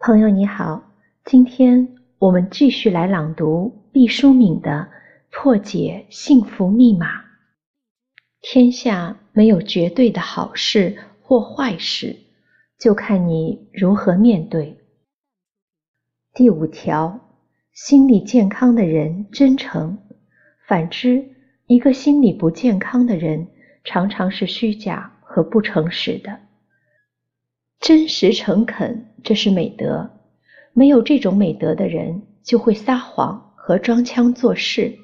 朋友你好，今天我们继续来朗读毕淑敏的《破解幸福密码》。天下没有绝对的好事或坏事，就看你如何面对。第五条，心理健康的人真诚，反之，一个心理不健康的人常常是虚假和不诚实的。真实诚恳，这是美德。没有这种美德的人，就会撒谎和装腔作势。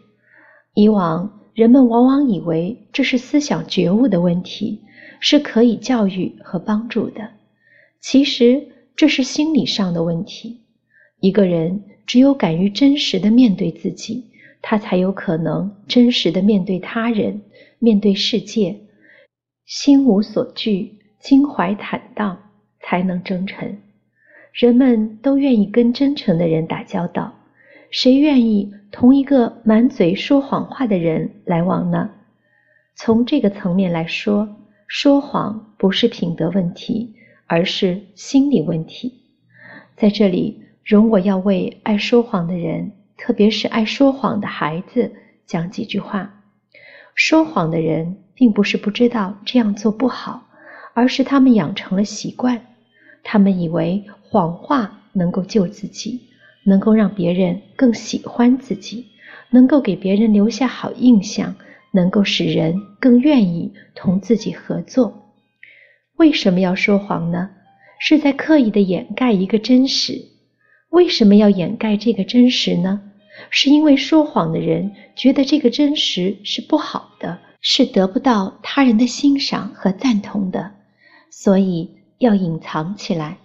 以往人们往往以为这是思想觉悟的问题，是可以教育和帮助的。其实这是心理上的问题。一个人只有敢于真实的面对自己，他才有可能真实的面对他人，面对世界，心无所惧，襟怀坦荡。才能真诚。人们都愿意跟真诚的人打交道，谁愿意同一个满嘴说谎话的人来往呢？从这个层面来说，说谎不是品德问题，而是心理问题。在这里，容我要为爱说谎的人，特别是爱说谎的孩子讲几句话。说谎的人并不是不知道这样做不好，而是他们养成了习惯。他们以为谎话能够救自己，能够让别人更喜欢自己，能够给别人留下好印象，能够使人更愿意同自己合作。为什么要说谎呢？是在刻意的掩盖一个真实。为什么要掩盖这个真实呢？是因为说谎的人觉得这个真实是不好的，是得不到他人的欣赏和赞同的，所以。要隐藏起来，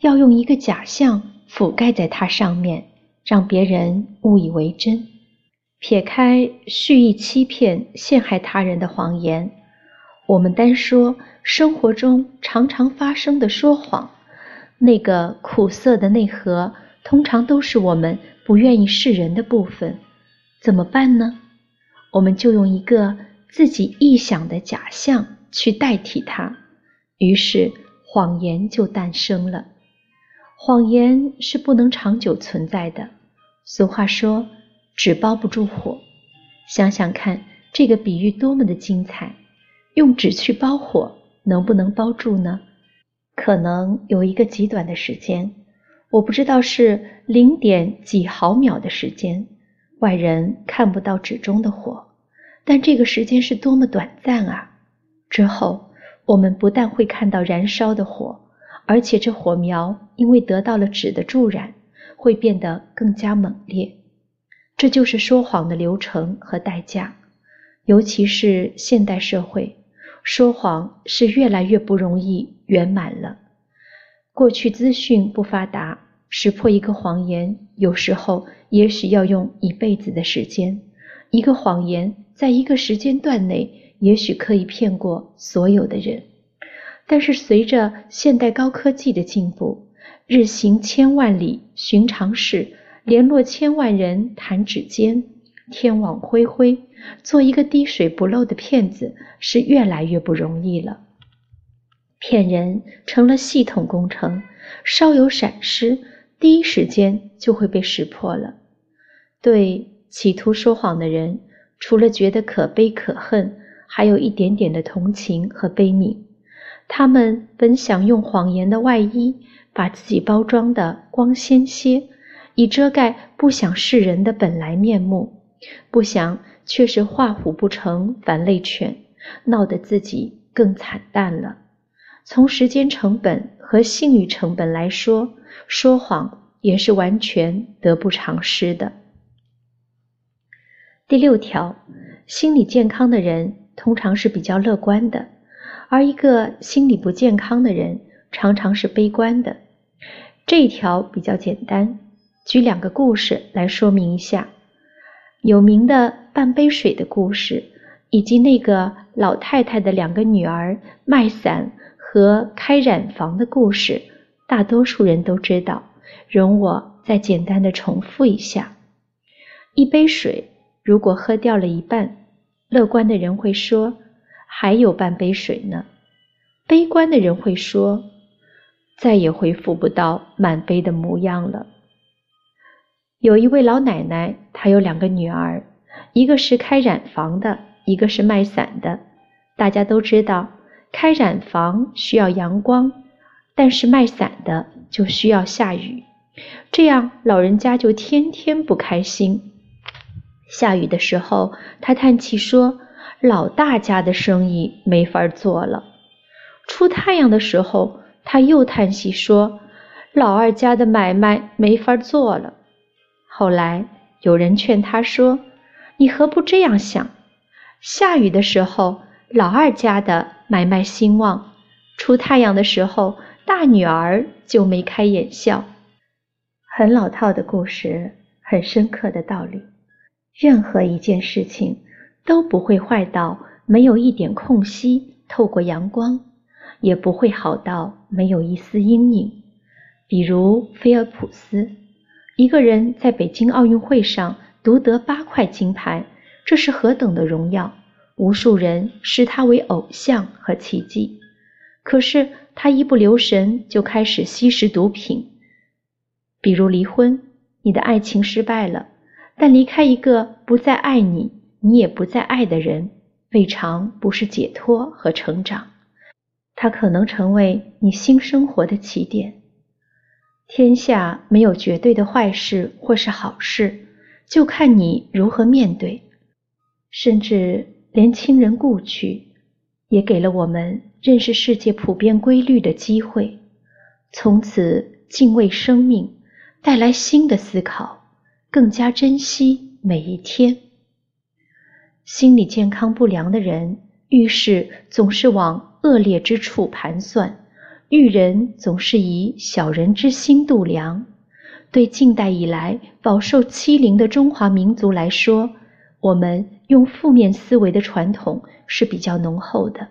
要用一个假象覆盖在它上面，让别人误以为真。撇开蓄意欺骗、陷害他人的谎言，我们单说生活中常常发生的说谎，那个苦涩的内核，通常都是我们不愿意示人的部分。怎么办呢？我们就用一个自己臆想的假象去代替它，于是。谎言就诞生了。谎言是不能长久存在的。俗话说：“纸包不住火。”想想看，这个比喻多么的精彩！用纸去包火，能不能包住呢？可能有一个极短的时间，我不知道是零点几毫秒的时间，外人看不到纸中的火，但这个时间是多么短暂啊！之后。我们不但会看到燃烧的火，而且这火苗因为得到了纸的助燃，会变得更加猛烈。这就是说谎的流程和代价。尤其是现代社会，说谎是越来越不容易圆满了。过去资讯不发达，识破一个谎言，有时候也许要用一辈子的时间。一个谎言在一个时间段内。也许可以骗过所有的人，但是随着现代高科技的进步，日行千万里寻常事，联络千万人弹指间，天网恢恢，做一个滴水不漏的骗子是越来越不容易了。骗人成了系统工程，稍有闪失，第一时间就会被识破了。对企图说谎的人，除了觉得可悲可恨。还有一点点的同情和悲悯，他们本想用谎言的外衣把自己包装的光鲜些，以遮盖不想示人的本来面目，不想却是画虎不成反类犬，闹得自己更惨淡了。从时间成本和信誉成本来说，说谎也是完全得不偿失的。第六条，心理健康的人。通常是比较乐观的，而一个心理不健康的人常常是悲观的。这一条比较简单，举两个故事来说明一下。有名的半杯水的故事，以及那个老太太的两个女儿卖伞和开染房的故事，大多数人都知道。容我再简单的重复一下：一杯水如果喝掉了一半。乐观的人会说：“还有半杯水呢。”悲观的人会说：“再也恢复不到满杯的模样了。有一位老奶奶，她有两个女儿，一个是开染房的，一个是卖伞的。大家都知道，开染房需要阳光，但是卖伞的就需要下雨，这样老人家就天天不开心。下雨的时候，他叹气说：“老大家的生意没法做了。”出太阳的时候，他又叹息说：“老二家的买卖没法做了。”后来有人劝他说：“你何不这样想？下雨的时候，老二家的买卖兴旺；出太阳的时候，大女儿就眉开眼笑。”很老套的故事，很深刻的道理。任何一件事情都不会坏到没有一点空隙透过阳光，也不会好到没有一丝阴影。比如菲尔普斯，一个人在北京奥运会上独得八块金牌，这是何等的荣耀！无数人视他为偶像和奇迹。可是他一不留神就开始吸食毒品，比如离婚，你的爱情失败了。但离开一个不再爱你、你也不再爱的人，未尝不是解脱和成长。它可能成为你新生活的起点。天下没有绝对的坏事或是好事，就看你如何面对。甚至连亲人故去，也给了我们认识世界普遍规律的机会，从此敬畏生命，带来新的思考。更加珍惜每一天。心理健康不良的人遇事总是往恶劣之处盘算，遇人总是以小人之心度量。对近代以来饱受欺凌的中华民族来说，我们用负面思维的传统是比较浓厚的。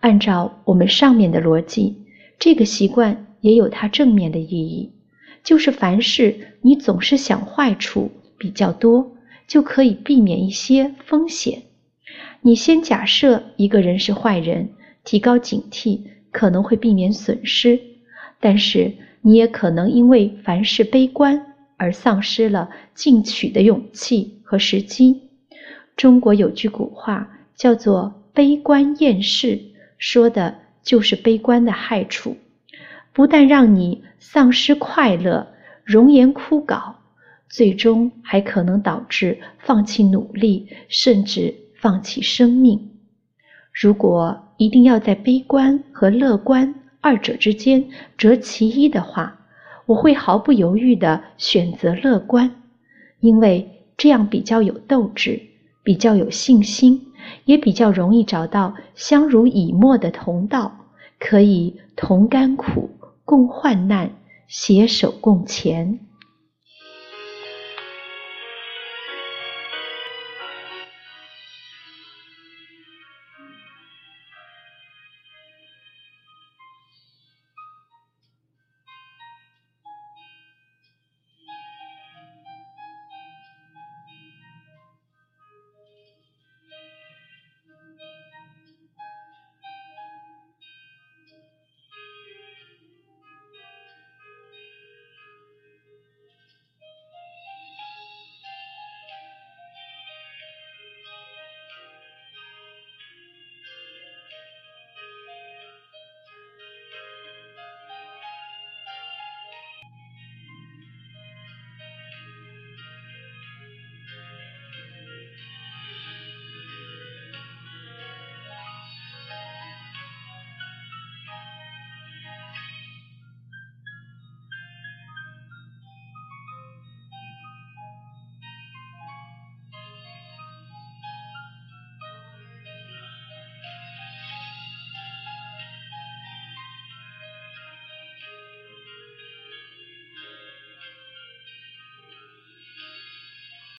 按照我们上面的逻辑，这个习惯也有它正面的意义。就是凡事你总是想坏处比较多，就可以避免一些风险。你先假设一个人是坏人，提高警惕，可能会避免损失。但是你也可能因为凡事悲观而丧失了进取的勇气和时机。中国有句古话叫做“悲观厌世”，说的就是悲观的害处。不但让你丧失快乐、容颜枯槁，最终还可能导致放弃努力，甚至放弃生命。如果一定要在悲观和乐观二者之间择其一的话，我会毫不犹豫地选择乐观，因为这样比较有斗志，比较有信心，也比较容易找到相濡以沫的同道，可以同甘苦。共患难，携手共前。